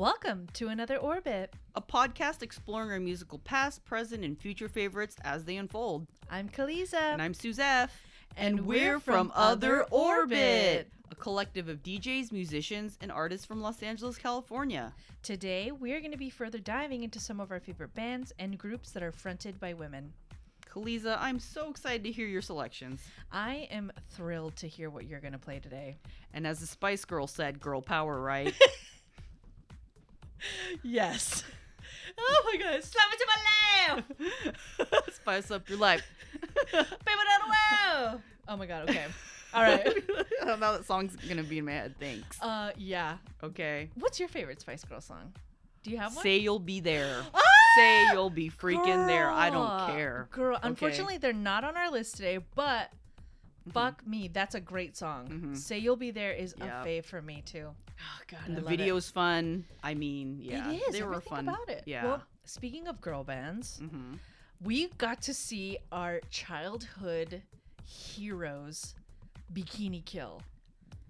Welcome to another Orbit. a podcast exploring our musical past, present, and future favorites as they unfold. I'm Kaliza. And I'm Suzette. And we're from Other Orbit. a collective of DJs, musicians, and artists from Los Angeles, California. Today, we're going to be further diving into some of our favorite bands and groups that are fronted by women. Kaliza, I'm so excited to hear your selections. I am thrilled to hear what you're going to play today. And as the Spice Girl said, girl power, right? Yes. Oh my god, slap it to my lap! Spice up your life. People don't know! Oh my god, okay. All right. now that song's gonna be in my head. Thanks. Uh, yeah. Okay. What's your favorite Spice Girl song? Do you have one? Say you'll be there. Ah! Say you'll be freaking there. I don't care. Girl, Okay. unfortunately, they're not on our list today, but Mhm. fuck me, that's a great song. Mhm. Say You'll Be There is Yeah. a fave for me, too. Oh, God. And I the love it. video's fun. I mean, yeah, it is. they were everything fun. about it. Yeah. Well, speaking of girl bands, hmm we got to see our childhood heroes bikini kill.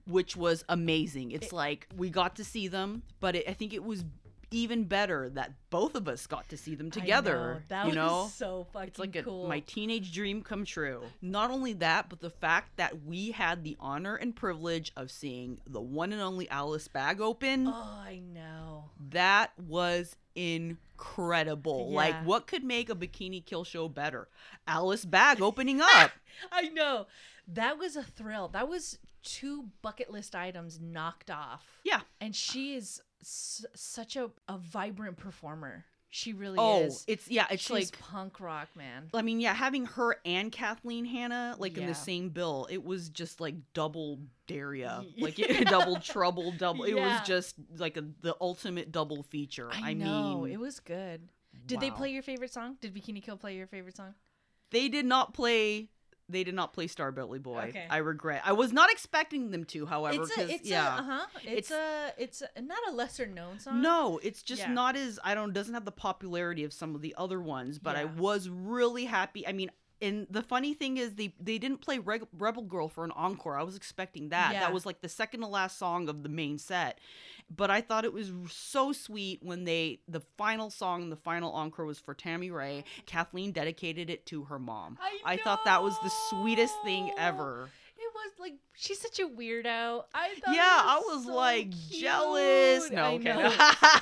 Which was amazing. It's It- like we got to see them, but it, I think it was even better that both of us got to see them together. know, That you was know, so fucking it's like a, cool. my teenage dream come true. Not only that, but the fact that we had the honor and privilege of seeing the one and only Alice Bag open. oh, I know. That was incredible. Like, what could make a bikini kill show better? Alice Bag opening up. I know. That was a thrill. That was two bucket list items knocked off. Yeah. And she is s- such a, a vibrant performer. She really oh, is. it's yeah, it's She's like punk rock, man. I mean, yeah, having her and Kathleen Hanna like in the same bill, it was just like double daria, like it, double trouble, double. It was just like a, the ultimate double feature. I, I, know. mean, it was good. Did they play your favorite song? Did Bikini Kill play your favorite song? They did not play. They did not play Star Belly Boy. Okay. I regret. I was not expecting them to, however, it's a, it's yeah. a, uh-huh. It's, It's- a, it's a, not a lesser known song. No, it's just Yeah. not as I don't doesn't have the popularity of some of the other ones, but I was really happy. I mean, and the funny thing is they they didn't play Reg- Rebel Girl for an encore. I was expecting that. Yeah. That was like the second to last song of the main set. But I thought it was so sweet when they the final song, the final encore was for Tammy Rae. Kathleen dedicated it to her mom. I, I thought that was the sweetest thing ever. Was like she's such a weirdo. I thought Yeah, I was so like cute. jealous. No, I okay.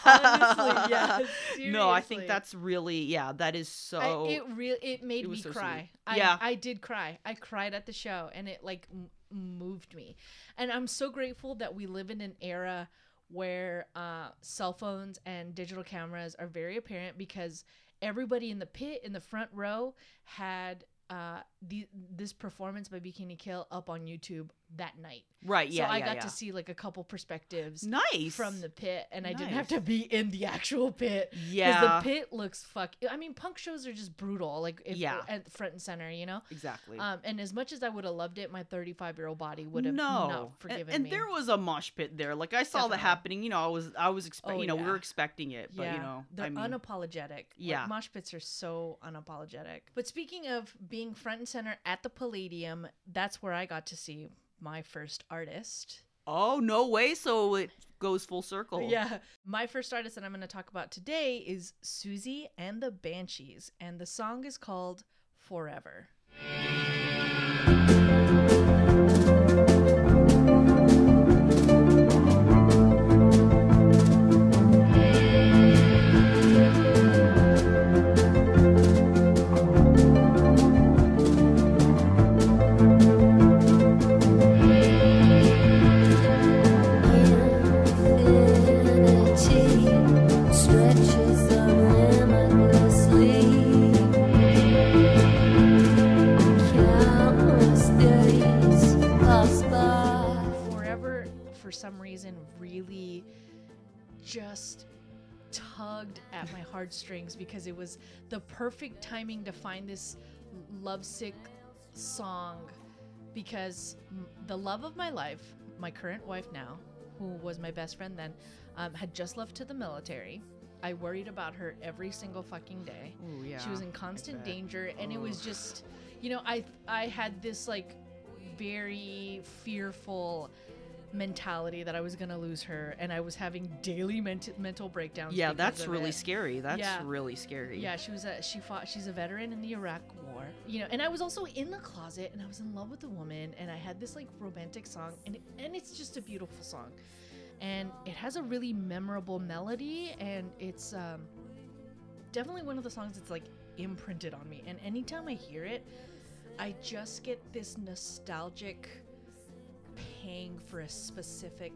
Honestly, yeah. No, I think that's really yeah, that is so I, it really it made it me so cry. sweet. I, Yeah. I did cry. I cried at the show, and it like m- moved me. And I'm so grateful that we live in an era where uh, cell phones and digital cameras are very apparent because everybody in the pit in the front row had uh, the, this performance by Bikini Kill up on YouTube that night. right, yeah. so I yeah, got yeah. to see like a couple perspectives nice from the pit, and I didn't have to be in the actual pit. Yeah. Because the pit looks fuck. I mean, punk shows are just brutal. Like, if Yeah. at front and center, you know. exactly. Um, and as much as I would have loved it, my 35 year old body would have no. not And- forgiven and, me. there was a mosh pit there. Like I saw Definitely. that happening, you know, I was I was expecting Oh, you know, we yeah. were expecting it, but you know, they're I mean unapologetic. Yeah. like, mosh pits are so unapologetic. But speaking of being front and center at the Palladium, that's where I got to see my first artist. Oh, no way. So it goes full circle. Yeah. My first artist that I'm going to talk about today is Siouxsie and the Banshees, and the song is called Forever. Because it was the perfect timing to find this lovesick song because the love of my life, my current wife now, who was my best friend then, um, had just left to the military. I worried about her every single fucking day. Ooh, yeah. She was in constant danger, and it was just, you know, I I had this like very fearful mentality that I was gonna lose her, and I was having daily ment- mental breakdowns. Yeah, that's really it. scary. That's Yeah. really scary. Yeah, she was a she fought. She's a veteran in the Iraq War, you know. And I was also in the closet, and I was in love with a woman, and I had this like romantic song, and it, and it's just a beautiful song, and it has a really memorable melody, and it's um, definitely one of the songs that's like imprinted on me. And anytime I hear it, I just get this nostalgic pang for a specific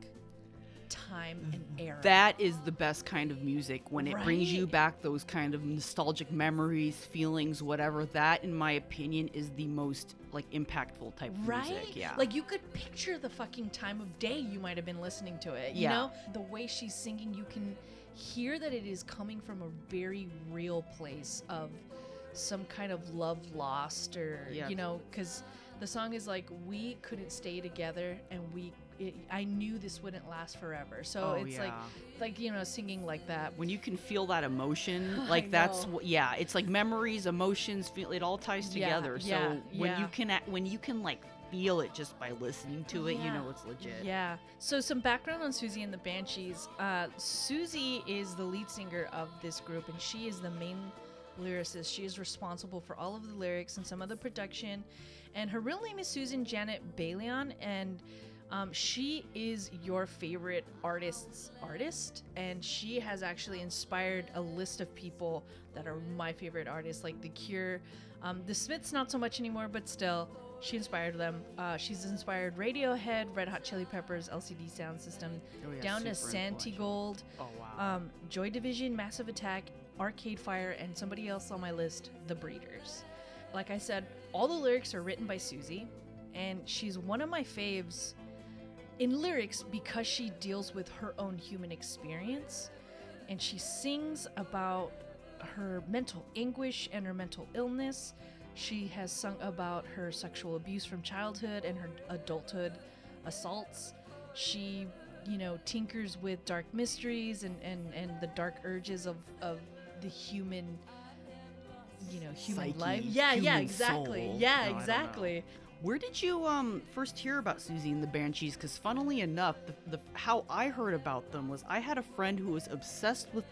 time and era. That is the best kind of music when it brings you back those kind of nostalgic memories, feelings, whatever. That, in my opinion, is the most like impactful type of right? music. Yeah. Like you could picture the fucking time of day you might have been listening to it. You Yeah. know? The way she's singing, you can hear that it is coming from a very real place of some kind of love lost or, Yeah. you know, because the song is like, we couldn't stay together and we. It, I knew this wouldn't last forever, so Oh, it's like, yeah. like you know, singing like that. when you can feel that emotion, like that's what, yeah, it's like memories, emotions, feel it all ties together. yeah, so when yeah. you can when you can like feel it just by listening to it, you know it's legit. Yeah. So some background on Siouxsie and the Banshees. Uh, Siouxsie is the lead singer of this group, and she is the main lyricist. She is responsible for all of the lyrics and some of the production. And her real name is Susan Janet Ballion, and um, she is your favorite artist's artist, and she has actually inspired a list of people that are my favorite artists, like The Cure. Um, the Smiths, not so much anymore, but still, she inspired them. Uh, she's inspired Radiohead, Red Hot Chili Peppers, LCD Soundsystem, Oh, yeah, down to Santi. Gold, Oh wow. um, Joy Division, Massive Attack, Arcade Fire, and somebody else on my list, The Breeders. Like I said, all the lyrics are written by Siouxsie, and she's one of my faves in lyrics because she deals with her own human experience and she sings about her mental anguish and her mental illness. She has sung about her sexual abuse from childhood and her adulthood assaults. She, you know, tinkers with dark mysteries and, and, and the dark urges of, of the human, you know, human Psyche, life. Yeah, yeah, exactly. soul. Yeah, No, I don't know. exactly. Where did you um first hear about Siouxsie and the Banshees? Because funnily enough, the, the how I heard about them was I had a friend who was obsessed with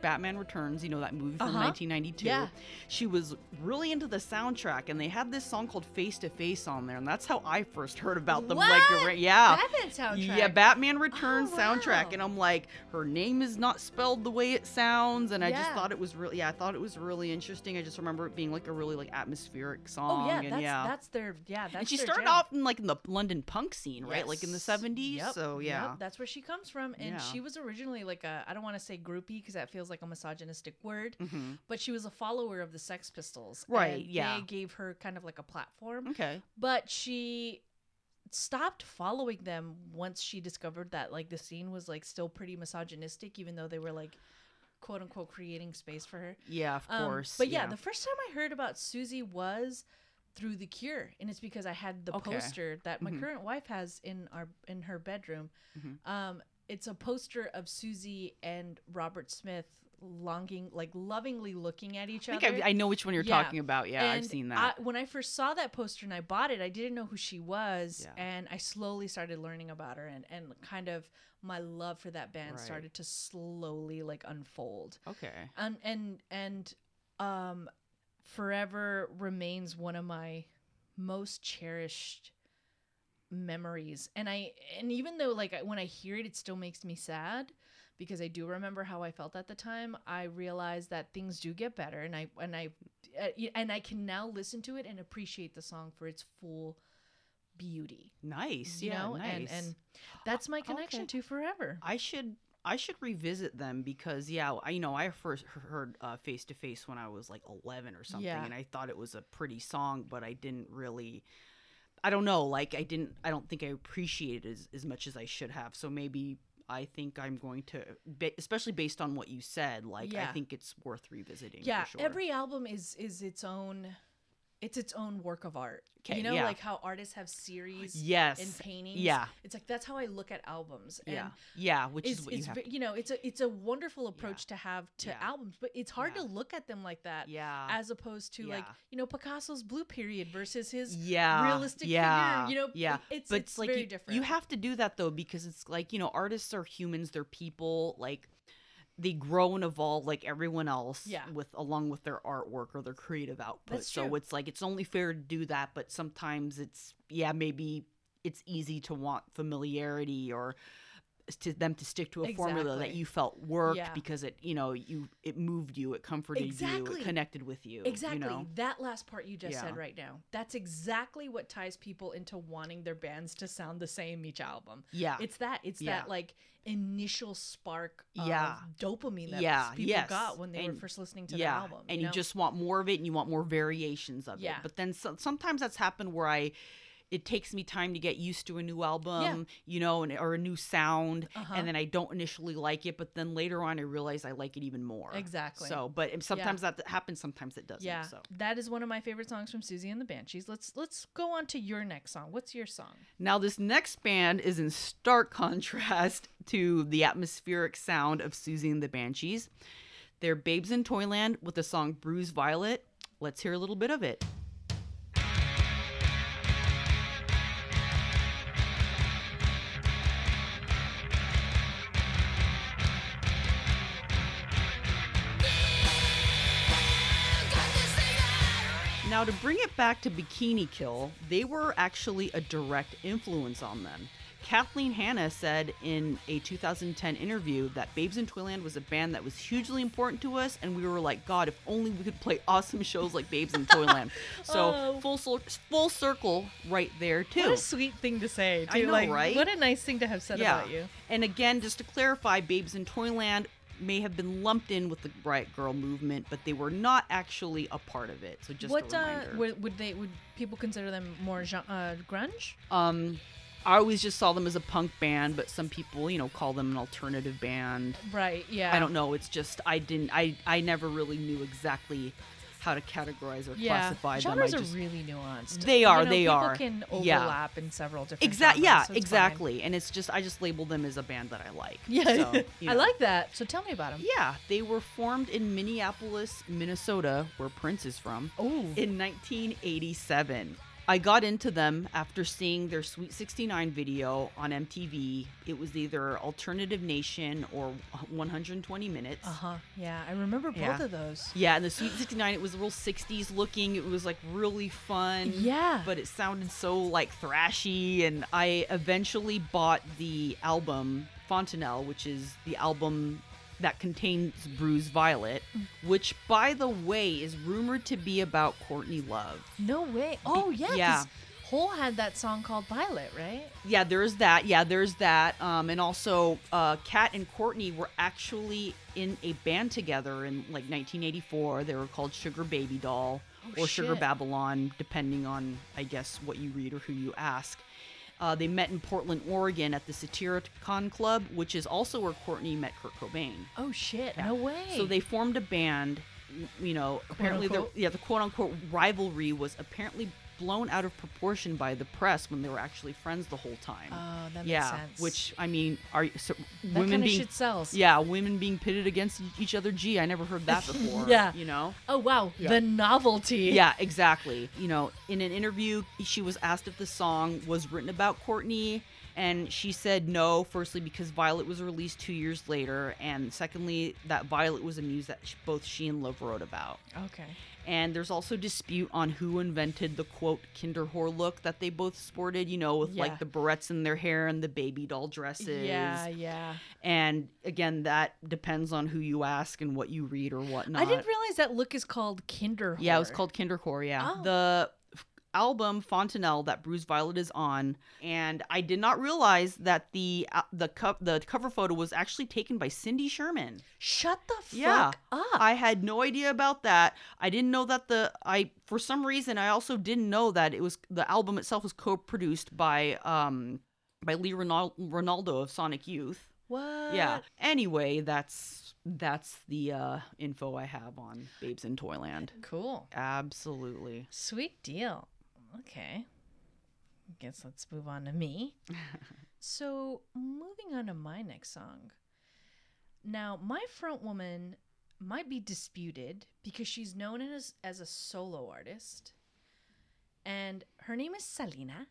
Batman Returns. You know that movie from Uh-huh. 1992. Yeah. She was really into the soundtrack, and they had this song called "Face to Face" on there, and that's how I first heard about them. Like, What? the- yeah. Batman soundtrack. Yeah, Batman Returns Oh, soundtrack, wow. and I'm like, her name is not spelled the way it sounds, and I just thought it was really, yeah, I thought it was really interesting. I just remember it being like a really like atmospheric song. Oh yeah, and that's yeah. that's their yeah. That's and she started jam. off in like in the London punk scene, right? Like in the 70s. Yep, So yep, yeah. that's where she comes from, and Yeah. she was originally like a I don't want to say groupie because that feels like a misogynistic word, hmm but she was a follower of the Sex Pistols. Right, and yeah. They gave her kind of like a platform, Okay. but she stopped following them once she discovered that like the scene was like still pretty misogynistic, even though they were like quote unquote creating space for her. Yeah, of Um, course. But yeah, the first time I heard about Siouxsie was through The Cure, and it's because I had the Okay. poster that my Mhm. current wife has in our in her bedroom. Mhm. Um, it's a poster of Siouxsie and Robert Smith longing, like lovingly looking at each I think other. I, I know which one you're Yeah. talking about. Yeah, I've seen that. I, when I first saw that poster and I bought it, I didn't know who she was, Yeah. and I slowly started learning about her, and and kind of my love for that band Right. started to slowly like unfold okay. and and and um forever remains one of my most cherished memories and i and even though like when i hear it it still makes me sad because i do remember how i felt at the time i realized that things do get better and i and i uh, and i can now listen to it and appreciate the song for its full beauty Nice. you yeah, know nice. and and that's my connection Okay. to forever I should I should revisit them because yeah, I you know I first heard uh, Face to Face when I was like 11 or something Yeah. and I thought it was a pretty song but I didn't really I don't know like I didn't I don't think I appreciated it as, as much as I should have so maybe I think I'm going to especially based on what you said like I think it's worth revisiting yeah for sure. every album is is its own it's its own work of art. 'Kay, you know, yeah. like how artists have series Yes. and paintings. Yeah. It's like that's how I look at albums. And yeah. Yeah, which is what you have. to- you know, it's a it's a wonderful approach to have to Yeah. albums, but it's hard Yeah. to look at them like that yeah. as opposed to like, you know, Picasso's blue period versus his yeah. realistic yeah, figure. You know, yeah. it's but it's like very you, different. you have to do that though because it's like you know artists are humans they're people like they grow and evolve like everyone else Yeah. with along with their artwork or their creative output That's so true. it's like it's only fair to do that but sometimes it's yeah maybe it's easy to want familiarity or to them to stick to a formula that you felt worked Yeah. because it you know you it moved you it comforted you it connected with you Exactly. you know? That last part you just Yeah. said right now. That's exactly what ties people into wanting their bands to sound the same each album. yeah It's that. It's Yeah. that like initial spark of Yeah. dopamine that Yeah, people yes. got when they were first listening to yeah, the album. and you, know? just want more of it, and you want more variations of Yeah. it. But then so, sometimes that's happened where I, it takes me time to get used to a new album, you know, and, or a new sound, Uh-huh. and then I don't initially like it, but then later on I realize I like it even more. Exactly. So, but sometimes that happens, sometimes it doesn't. yeah, So that is one of my favorite songs from Siouxsie and the Banshees. Let's let's go on to your next song. What's your song? now this next band is in stark contrast to the atmospheric sound of Siouxsie and the Banshees. They're Babes in Toyland with the song Bruised Violet. Let's hear a little bit of it. Now, to bring it back to Bikini Kill, they were actually a direct influence on them. Kathleen Hanna said in a 2010 interview that Babes in Toyland was a band that was hugely important to us, and we were like, God, if only we could play awesome shows like Babes in Toyland. so Oh. full full circle right there too. What a sweet thing to say. I know, like, right? What a nice thing to have said about you. And again, just to clarify, Babes in Toyland may have been lumped in with the Riot Grrrl movement, but they were not actually a part of it. So just what a uh, would, would they would people consider them more gen- uh, grunge? Um, I always just saw them as a punk band, but some people, you know, call them an alternative band. Right. Yeah. I don't know. It's just I didn't. I I never really knew exactly how to categorize or Yeah. classify them. I Genres are really nuanced. They You are, know, they people are. can Yeah. overlap in several different. exactly. Yeah, so it's fine. exactly. And it's just I just label them as a band that I like. Yeah, So, you I like that. So tell me about them. Yeah, they were formed in Minneapolis, Minnesota, where Prince is from. Oh, in 1987. I got into them after seeing their Sweet 69 video on MTV. It was either Alternative Nation or 120 Minutes. uh huh. Yeah, I remember both Yeah. of those. Yeah, and the Sweet 69, it was a real 60s looking. It was like really fun. Yeah. But it sounded so like thrashy. And I eventually bought the album Fontanelle, which is the album that contains Bruised Violet, which, by the way, is rumored to be about Courtney Love. No way. Oh yeah. Yeah. Hole had that song called Violet, right? Yeah, there's that. Yeah, there's that. Um, and also, uh, Kat and Courtney were actually in a band together in like 1984. They were called Sugar Baby Doll Oh, or Sugar. Babylon, depending on, I guess, what you read or who you ask. Uh, they met in Portland, Oregon at the Satyricon Club, which is also where Courtney met Kurt Cobain. Oh shit. Yeah. No way. So they formed a band. You know, apparently, the, yeah, the quote unquote rivalry was apparently blown out of proportion by the press when they were actually friends the whole time. Oh, that makes yeah, sense. which I mean, are so, that women kind of being shit sells. yeah, women being pitted against each other? Gee, I never heard that before. Yeah. you know. Oh wow. Yeah. The novelty. Yeah, exactly. You know, in an interview, she was asked if the song was written about Courtney, and she said no. Firstly, because Violet was released two years later, and secondly, that Violet was a muse that both she and Love wrote about. Okay. And there's also dispute on who invented the quote Kinderwhore look that they both sported. You know, with Yeah. like the barrettes in their hair and the baby doll dresses. Yeah, yeah. And again, that depends on who you ask and what you read or whatnot. I didn't realize that look is called Kinder. Yeah, it was called Kinderwhore. Yeah, Oh. the album Fontanelle that Bruised Violet is on, and I did not realize that the uh, the co- the cover photo was actually taken by Cindy Sherman. Shut the fuck Yeah. up. I had no idea about that. I didn't know that the I for some reason I also didn't know that it was the album itself was co-produced by um by Lee Ronal- Ranaldo of Sonic Youth. What? Yeah. Anyway, that's that's the uh, info I have on Babes in Toyland. Cool. Absolutely. Sweet deal. Okay. Guess let's move on to me. so, moving on to my next song. Now, my front woman might be disputed because she's known as as a solo artist. And her name is Selena,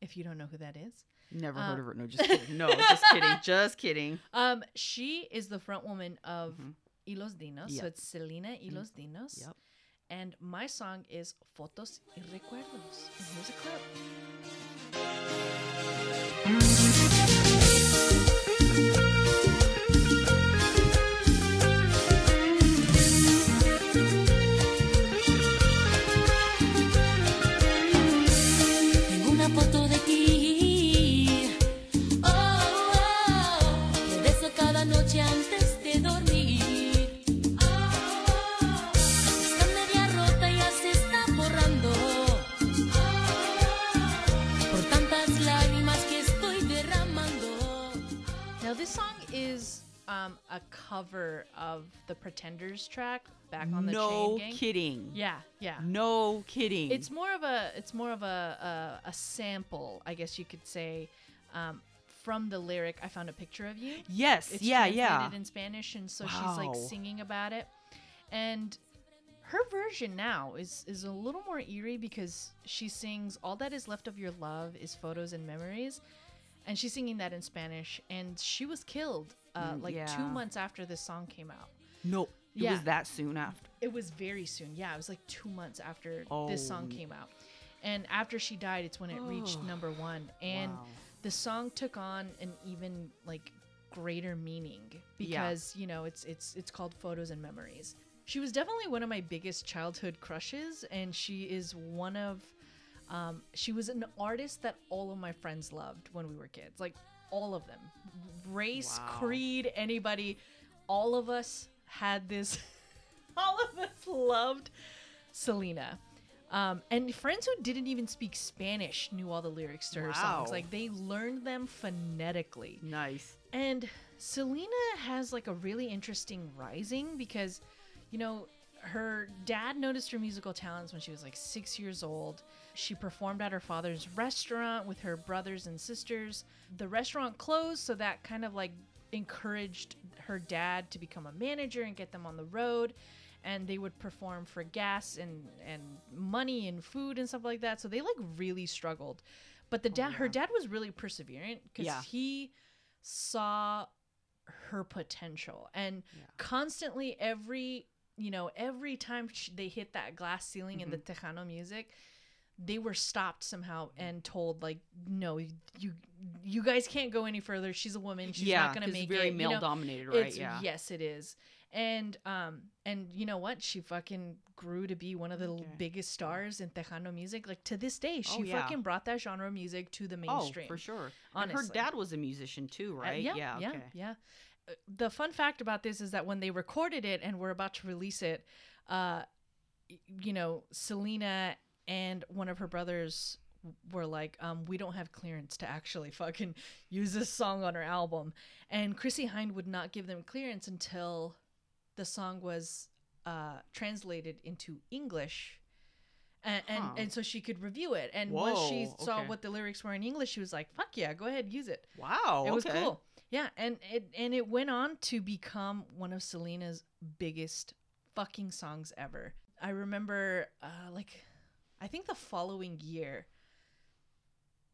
if you don't know who that is. Never heard of her. No, just kidding. No, just kidding. Just kidding. Um, she is the front woman of Mhm. Y Los Dinos. So it's Selena Y Los Dinos. Yep. And my song is Fotos y Recuerdos. And here's a clip. This song is um, a cover of the Pretenders track back on the no Chain Gang. kidding. Yeah, yeah. No kidding. It's more of a it's more of a a, a sample, I guess you could say, um, from the lyric. I found a picture of you. yes. It's yeah. translated Yeah. in Spanish, and so she's like singing about it. And her version now is is a little more eerie because she sings "All that is left of your love is photos and memories," and she's singing that in Spanish. And she was killed uh, Mm, like yeah. two months after this song came out. No. It Yeah. was that soon after. It was very soon. Yeah, it was like two months after this song Oh. came out. And after she died, it's when it reached Oh. number one. And Wow. the song took on an even like greater meaning because you know it's it's it's called photos and memories. She was definitely one of my biggest childhood crushes, and she is one of. Um, she was an artist that all of my friends loved when we were kids, like all of them, race, Wow. creed, anybody, all of us had this. all of us loved Selena. Um, and friends who didn't even speak Spanish knew all the lyrics to her songs. Like they learned them phonetically. Nice. And Selena has like a really interesting rising because, you know, her dad noticed her musical talents when she was like six years old. She performed at her father's restaurant with her brothers and sisters. The restaurant closed, so that kind of like encouraged her dad to become a manager and get them on the road. And they would perform for gas and, and money and food and stuff like that. So they like really struggled. But the oh, dad, her dad was really perseverant because Yeah. he saw her potential and Yeah. constantly every you know every time sh- they hit that glass ceiling in the Mm-hmm. tejano music they were stopped somehow and told like no you you guys can't go any further she's a woman she's yeah. not going to make very it you male know? dominated, right? It's- yeah. Yes, it is. And um and you know what? She fucking grew to be one of the Okay. biggest stars in Tejano music. Like to this day, she Oh, yeah. fucking brought that genre of music to the mainstream Oh, mainstream. for sure. And her dad was a musician too, Uh, right? yeah, yeah. yeah, okay. yeah. Uh, The fun fact about this is that when they recorded it and were about to release it, uh, you know, Selena and one of her brothers were like, um, we don't have clearance to actually fucking use this song on our album. And Chrissie Hynde would not give them clearance until the song was uh, translated into English. And, and, Huh. and so she could review it. And once she Whoa, saw okay. what the lyrics were in English, she was like, fuck yeah, go ahead, use it. Wow. It was okay. cool. Yeah, and it and it went on to become one of Selena's biggest fucking songs ever. I remember uh like I think the following year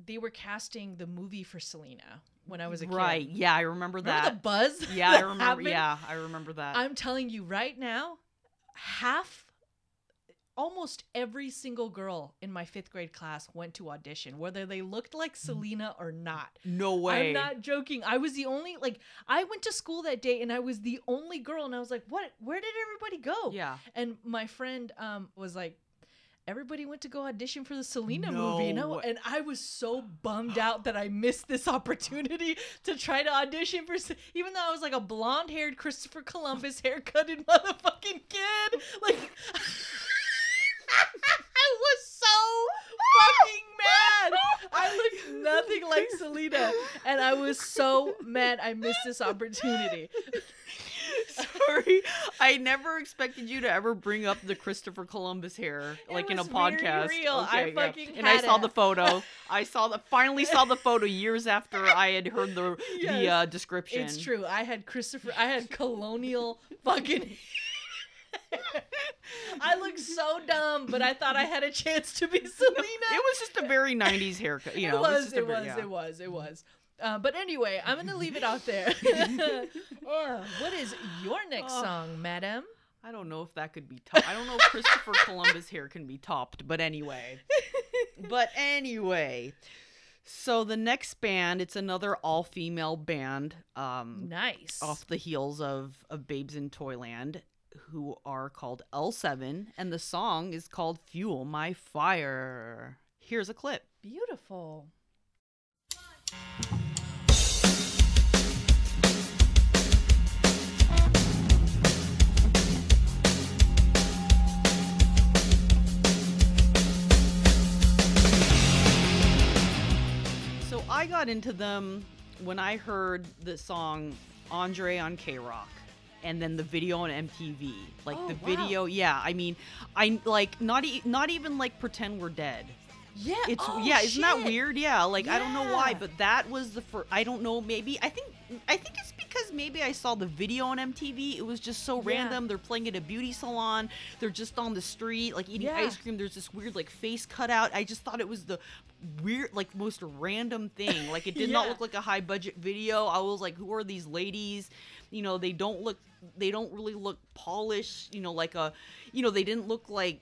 they were casting the movie for Selena when I was a kid. Right. Yeah, I remember Remember that. the buzz? yeah, I remember. happened? Yeah, I remember that. I'm telling you right now, half almost every single girl in my fifth grade class went to audition, whether they looked like Selena or not. no way. I'm not joking. I was the only like I went to school that day and I was the only girl and I was like, "What? Where did everybody go?" Yeah. And my friend um was like Everybody went to go audition for the Selena No movie, and I, and I was so bummed out that I missed this opportunity to try to audition for. Even though I was like a blonde-haired Christopher Columbus haircutted motherfucking kid, like I was so fucking mad. I looked nothing like Selena, and I was so mad I missed this opportunity. Sorry, I never expected you to ever bring up the Christopher Columbus hair It like in a was very podcast. real. I Okay, yeah. fucking and I had saw the photo. I saw the finally saw the photo years after I had heard the the uh, description. It's true. I had Christopher. I had colonial fucking. I looked so dumb, but I thought I had a chance to be Selena. It was just a very '90s haircut. You know, it was, it a very- was, yeah. it was, it was. Uh, but anyway, I'm gonna leave it out there. Uh, what is your next Oh. song, madam? I don't know if that could be topped. I don't know if Christopher Columbus hair can be topped, but anyway. but anyway. So the next band, it's another all-female band. Um Nice. off the heels of, of Babes in Toyland, who are called L7, and the song is called Fuel My Fire. Here's a clip. Beautiful. I got into them when I heard the song Andre on KROQ. And then the video on MTV, like Oh, the wow. video, yeah. I mean, I like not e- not even like pretend we're dead. Yeah. It's oh, yeah, isn't that weird? Yeah, like I don't know why, but that was the first. I don't know. Maybe I think I think it's because maybe I saw the video on MTV. It was just so Yeah. random. They're playing at a beauty salon. They're just on the street, like eating Yeah. ice cream. There's this weird like face cutout. I just thought it was the weird, like most random thing. Like it did not look like a high budget video. I was like, who are these ladies? You know, they don't look. They don't really look polished. You know, like a. You know, they didn't look like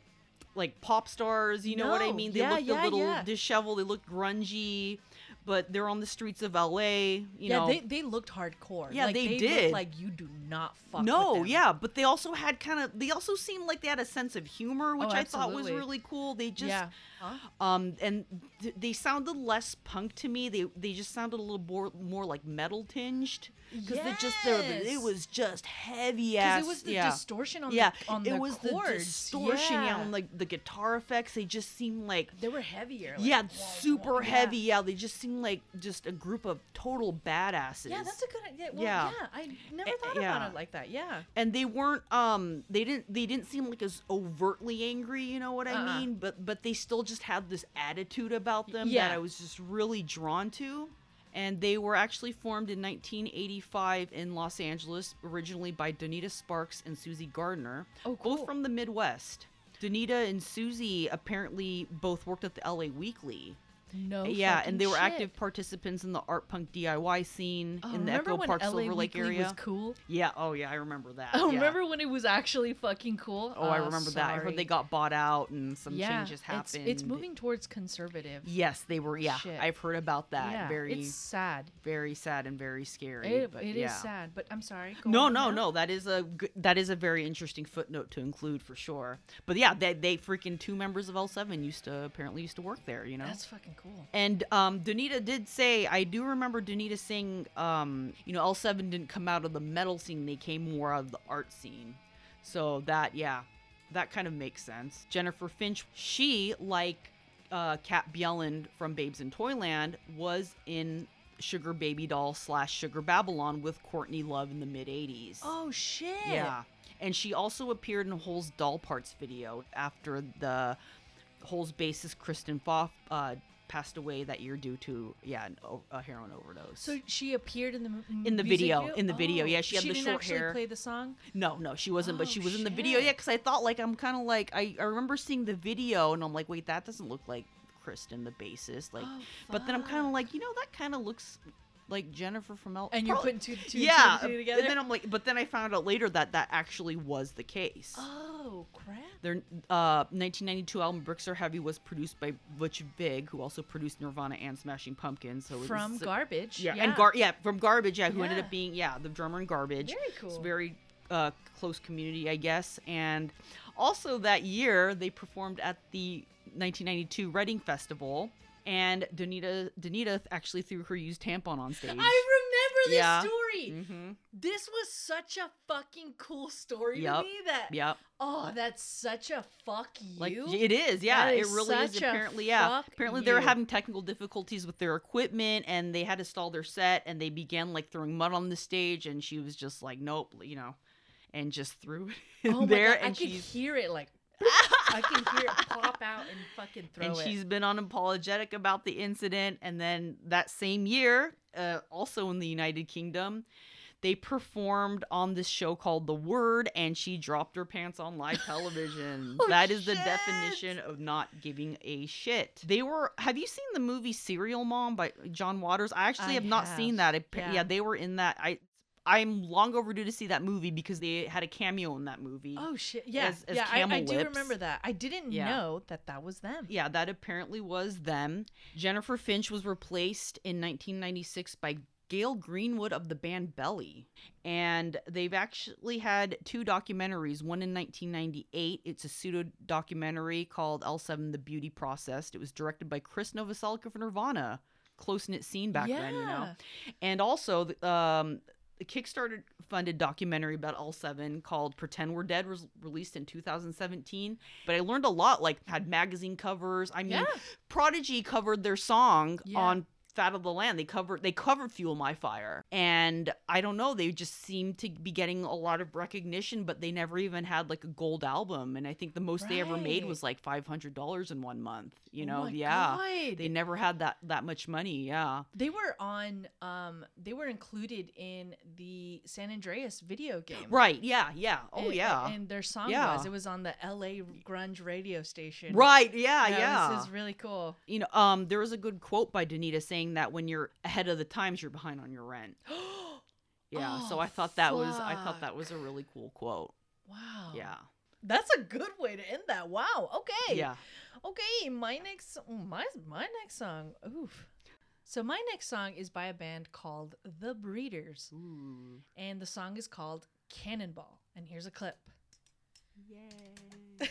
like pop stars, you know what I mean? They yeah, looked yeah, a little yeah. disheveled, they looked grungy, but they're on the streets of LA, you yeah, know. they they looked hardcore. Yeah, like, they looked did. like you do not fuck. no, with them. yeah, but they also had kind of they also seemed like they had a sense of humor, which Oh, I thought was really cool. They just yeah. Huh? um and th- they sounded less punk to me. They they just sounded a little more more like metal tinged because they just they were- it was just heavy Because ass. it was the yeah. distortion on yeah, the on it the was chords. the distortion, yeah, yeah. on like the guitar effects. They just seemed like they were heavier. like, yeah, super heavy. Yeah. Yeah, they just seemed like just a group of total badasses. Yeah, that's a good idea. Well, Yeah. yeah. I never thought yeah. about it like that. Yeah. and they weren't um they didn't they didn't seem like as overtly angry, you know what I Uh-uh. mean? But but they still just had this attitude about them Yeah. that I was just really drawn to. And they were actually formed in 1985 in Los Angeles, originally by Donita Sparks and Suzi Gardner, Oh, cool. both from the Midwest. Donita and Suzi apparently both worked at the LA Weekly. No. yeah, and they were shit. active participants in the art punk DIY scene Oh, in the Echo Park LA Silver Lake Weekly area. was cool? Yeah, oh yeah, I remember that. Oh, yeah. remember when it was actually fucking cool? Oh, I Oh, remember that. I heard they got bought out and some yeah, changes happened. It's, moving towards conservative. Yes, they were. Yeah, Shit. I've heard about that. yeah, very, it's sad. very sad and very scary. It, but it is yeah. sad, but I'm sorry. No, no, now. no. That is a good, that is a very interesting footnote to include for sure. But yeah, they, they freaking two members of L7 used to apparently used to work there. You know, That's fucking cool. And um, Donita did say, I do remember Donita saying, um, you know, L7 didn't come out of the metal scene, they came more out of the art scene. So that, yeah, that kind of makes sense. Jennifer Finch, she, like uh, Kat Bjelland from Babes in Toyland, was in Sugar Baby Doll slash Sugar Babylon with Courtney Love in the mid 80s. Oh shit. Yeah. And she also appeared in Hole's Doll Parts video after the Hole's bassist Kristen Pfaff uh, passed away that year due to yeah a heroin overdose. So she appeared in the m- In the music video, in the video, Oh, yeah, she had the didn't short actually hair. Play the song. no, no, she wasn't, but Oh, she was in the video. Yeah, because I thought like I'm kind of like I I remember seeing the video and I'm like wait that doesn't look like Kristen the bassist like, Oh, but then I'm kind of like you know that kind of looks like Jennifer from El. And you're probably- putting two, two, yeah, two, two together. and then I'm like, but then I found out later that that actually was the case. oh crap. Their uh, 1992 album "Bricks Are Heavy" was produced by Butch Vig, who also produced Nirvana and Smashing Pumpkins. So it From was, garbage. yeah, and Gar- yeah, from Garbage, yeah, who ended up being yeah the drummer in Garbage. Very cool. a very uh, close community, I guess. And also that year they performed at the 1992 Reading Festival, and Donita Donita actually threw her used tampon on stage. I remember this Yeah. story. Mm-hmm. This was such a fucking cool story Yep. to me that Yep. oh, that's such a fuck you. Like it is, yeah. It really is. Apparently, yeah. Apparently, they were having technical difficulties with their equipment, and they had to stall their set, and they began like throwing mud on the stage, and she was just like, "Nope," you know, and just threw it in oh there, God, I and can she's hear it like I can hear it pop out and fucking throw it. and it. she's been unapologetic about the incident. And then that same year, uh, also in the United Kingdom, they performed on this show called The Word, and she dropped her pants on live television. Oh, that is the definition of not giving a shit. They were. Have you seen the movie Serial Mom by John Waters? I actually I have not seen that. I, yeah. yeah. they were in that. I. I'm long overdue to see that movie because they had a cameo in that movie. Oh shit! Yeah, as- as yeah. I, I do remember that. I didn't Yeah. know that that was them. Yeah, that apparently was them. Jennifer Finch was replaced in 1996 by Gail Greenwood of the band Belly. And they've actually had two documentaries, one in 1998. It's a pseudo documentary called L7 The Beauty Process. It was directed by Chris Novoselic of Nirvana. Close knit scene back then, you know. And also, um, the Kickstarter funded documentary about L7 called Pretend We're Dead was released in 2017. But I learned a lot, like, had magazine covers. I mean, Yeah. Prodigy covered their song Yeah. on Fat of the Land. They covered they covered Fuel My Fire. And I don't know, they just seemed to be getting a lot of recognition, but they never even had like a gold album. And I think the most they ever made was like five hundred dollars in one month. You Oh know, my yeah. God. They never had that that much money, yeah. They were on. Um, they were included in the San Andreas video game. Right, yeah, yeah. Oh And- yeah. And their song Yeah. was. It was on the L.A. grunge radio station. Right, yeah, yeah. This is really cool. you know, um, there was a good quote by Donita saying that when you're ahead of the times, you're behind on your rent. Yeah, oh, so Oh, I thought that was I thought that was a really cool quote. wow. Yeah, That's a good way to end that. Wow. Okay. yeah. Okay, my next my my next song. Oof. So my next song is by a band called The Breeders, Ooh. and the song is called Cannonball. And here's a clip. Yay.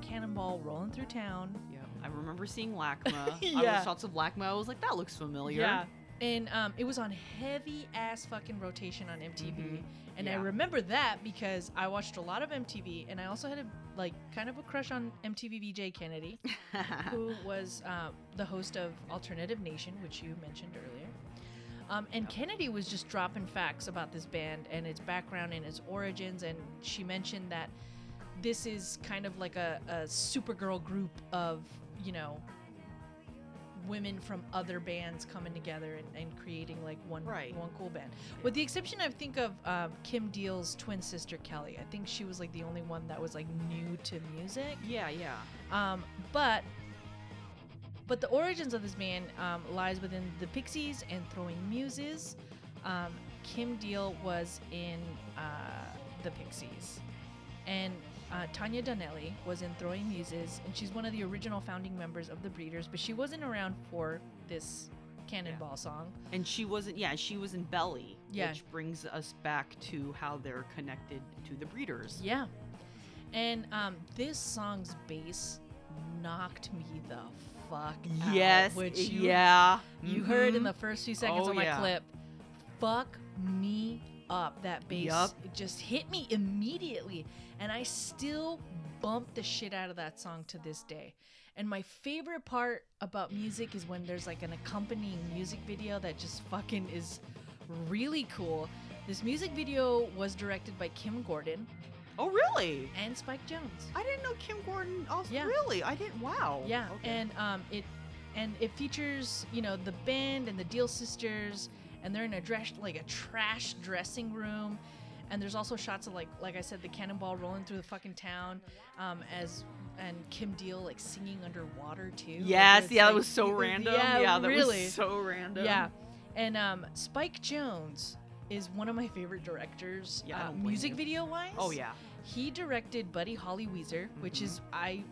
cannonball rolling through town. yeah, I remember seeing LACMA. I Yeah. was shots of LACMA. I was like, that looks familiar. Yeah. And um, it was on heavy ass fucking rotation on MTV. Mhm. And I remember that because I watched a lot of MTV and I also had a like kind of a crush on MTV VJ Kennedy, who was uh, the host of Alternative Nation, which you mentioned earlier. Um, and Kennedy was just dropping facts about this band and its background and its origins. And she mentioned that this is kind of like a, a Supergirl group of, you know, women from other bands coming together and, and creating like one Right. one cool band. With the exception, I think of um, Kim Deal's twin sister Kelly. I think she was like the only one that was like new to music. yeah, yeah. Um, but but the origins of this band um, lies within the Pixies and Throwing Muses. Um, Kim Deal was in uh, the Pixies, and uh, Tanya Donelly was in Throwing Muses, and she's one of the original founding members of the Breeders. But she wasn't around for this Cannonball song. And she wasn't. Yeah, she was in Belly. Yeah. Which brings us back to how they're connected to the breeders. Yeah, and um, this song's bass knocked me the fuck out. Yes. which you yeah. You heard in mhm. the first few seconds Oh, of my yeah. clip. Fuck me up. That bass it just hit me immediately. And I still bump the shit out of that song to this day. And my favorite part about music is when there's like an accompanying music video that just fucking is really cool. This music video was directed by Kim Gordon Oh, really? and Spike Jonze. I didn't know Kim Gordon. Also, Yeah. really? I didn't. Wow. Yeah, Okay. and um, it and it features you know the band and the Deal Sisters, and they're in a dress like a trash dressing room, and there's also shots of like like I said the cannonball rolling through the fucking town, um, as and Kim Deal like singing underwater too. Like, Yes, it's, yeah, like- that was so random. Yeah, that really. was so random. Yeah, and um, Spike Jonze is one of my favorite directors. Yeah, uh, music you. video wise. Oh yeah. He directed Buddy Holly Weezer, which Mhm. is I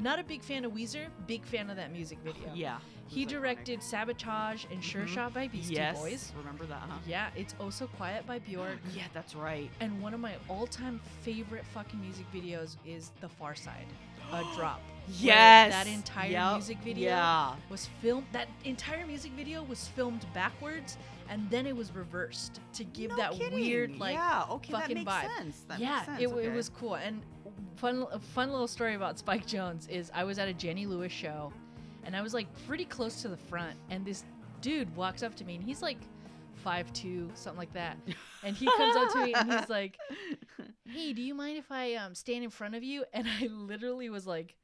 not a big fan of Weezer, big fan of that music video. Yeah. He iconic. directed Sabotage and Sure Mhm. Shot by Beastie yes, Boys. Remember that? Huh? Yeah, it's Also Quiet by Bjork. Yeah, that's right. And one of my all-time favorite fucking music videos is The Pharcyde, A Drop. Yes. that entire Yep. music video Yeah. was filmed. That entire music video was filmed backwards, and then it was reversed to give No that kidding. weird like yeah, okay, fucking that makes vibe. sense. That yeah, makes sense. it, w- it was cool. And fun, a fun little story about Spike Jonze is I was at a Jenny Lewis show, and I was like pretty close to the front, and this dude walks up to me, and he's like five two, something like that, and he comes up to me and he's like, "Hey, do you mind if I um stand in front of you?" And I literally was like.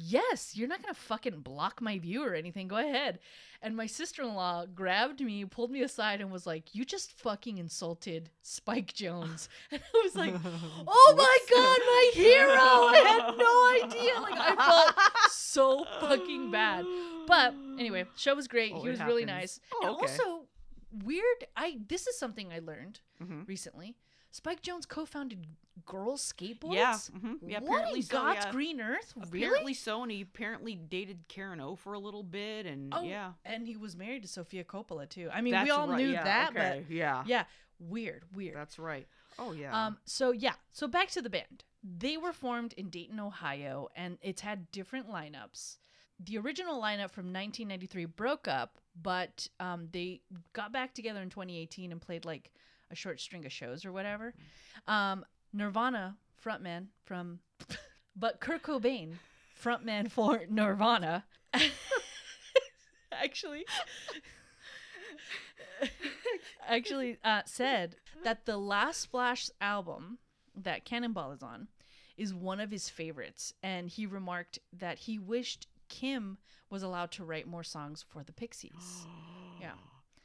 Yes, you're not gonna fucking block my view or anything. Go ahead. And my sister in law grabbed me, pulled me aside, and was like, You just fucking insulted Spike Jonze. And I was like, Oh my god, my hero! I had no idea. Like I felt so fucking bad. But anyway, show was great. Oh, he was really nice. Oh, and okay. also weird. I this is something I learned Mhm. recently. Spike Jonze co-founded Girls Skateboards. Yeah, mhm. yeah. what Apparently in so. God's yeah. green earth? Apparently Really? so, and he apparently dated Karen O for a little bit, and Oh, yeah, and he was married to Sofia Coppola too. I mean, That's we all right, knew yeah, that, okay, yeah, yeah, weird, weird. that's right. Oh yeah. Um, so yeah, so back to the band. They were formed in Dayton, Ohio, and it's had different lineups. The original lineup from 1993 broke up, but um, they got back together in 2018 and played like a short string of shows or whatever. Um, Nirvana frontman from, but Kurt Cobain frontman for Nirvana. actually, actually uh, said that the Last Splash album that Cannonball is on is one of his favorites, and he remarked that he wished Kim was allowed to write more songs for the Pixies.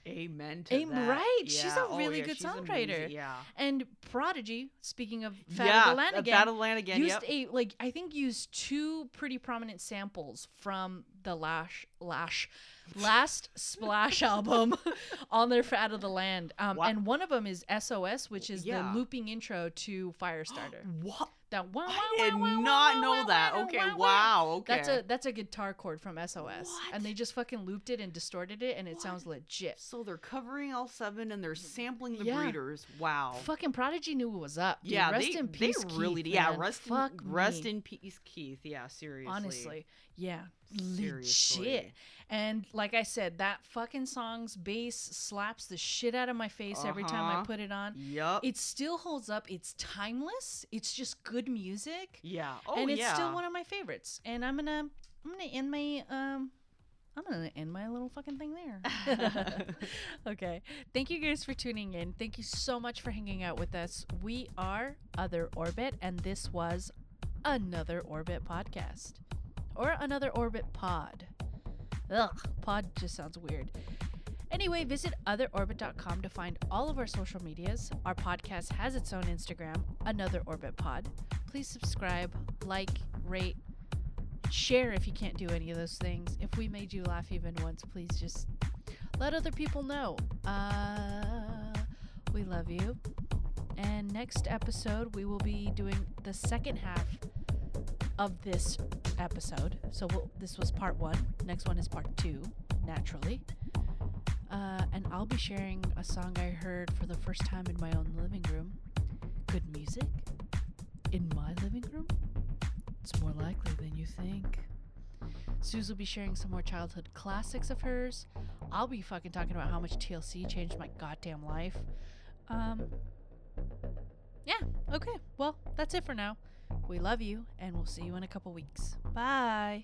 yeah. Amen to Aim- that. right, she's a Yeah, oh, really yeah, good she's songwriter. amazing, Yeah. And Prodigy, speaking of Fat yeah, again, Fat of Land again. used Yep. a like I think used two pretty prominent samples from the Lash Lash last Splash album on their Fat of the Land. Um, Wow. and one of them is SOS, which is Yeah. the looping intro to Firestarter. What? That wow, I did wow, not wow, know that. Okay, wow. Okay. That's a that's a guitar chord from SOS, What? and they just fucking looped it and distorted it, and it sounds legit. So they're covering all seven and they're sampling the Yeah. breeders. Wow. Fucking Prodigy knew what was up. Dude. yeah, rest they, in peace, they really Keith, yeah, man. rest Fuck in, rest in peace, Keith. Yeah, seriously. Honestly, yeah, Seriously. legit. And like I said, that fucking song's bass slaps the shit out of my face every time I Uh-huh. put it on. Yep. It still holds up. It's timeless. It's just good music, yeah. Oh and it's yeah. still one of my favorites. And I'm gonna, I'm gonna end my um. I'm gonna end my little fucking thing there. okay. Thank you guys for tuning in. Thank you so much for hanging out with us. We are Other Orbit, and this was another Orbit podcast. Or another Orbit pod. Ugh, pod just sounds weird. Anyway, visit otherorbit.com to find all of our social medias. Our podcast has its own Instagram, Another Orbit Pod. Please subscribe, like, rate, share if you can't do any of those things. If we made you laugh even once, please just let other people know. Uh, we love you. And next episode, we will be doing the second half of this episode. So we'll, this was part one. Next one is part two, naturally. Uh, and I'll be sharing a song I heard for the first time in my own living room. Good music in my living room? It's more likely than you think. Suze will be sharing some more childhood classics of hers. I'll be fucking talking about how much TLC changed my goddamn life. Um, yeah, okay. Well, that's it for now. We love you, and we'll see you in a couple weeks. Bye.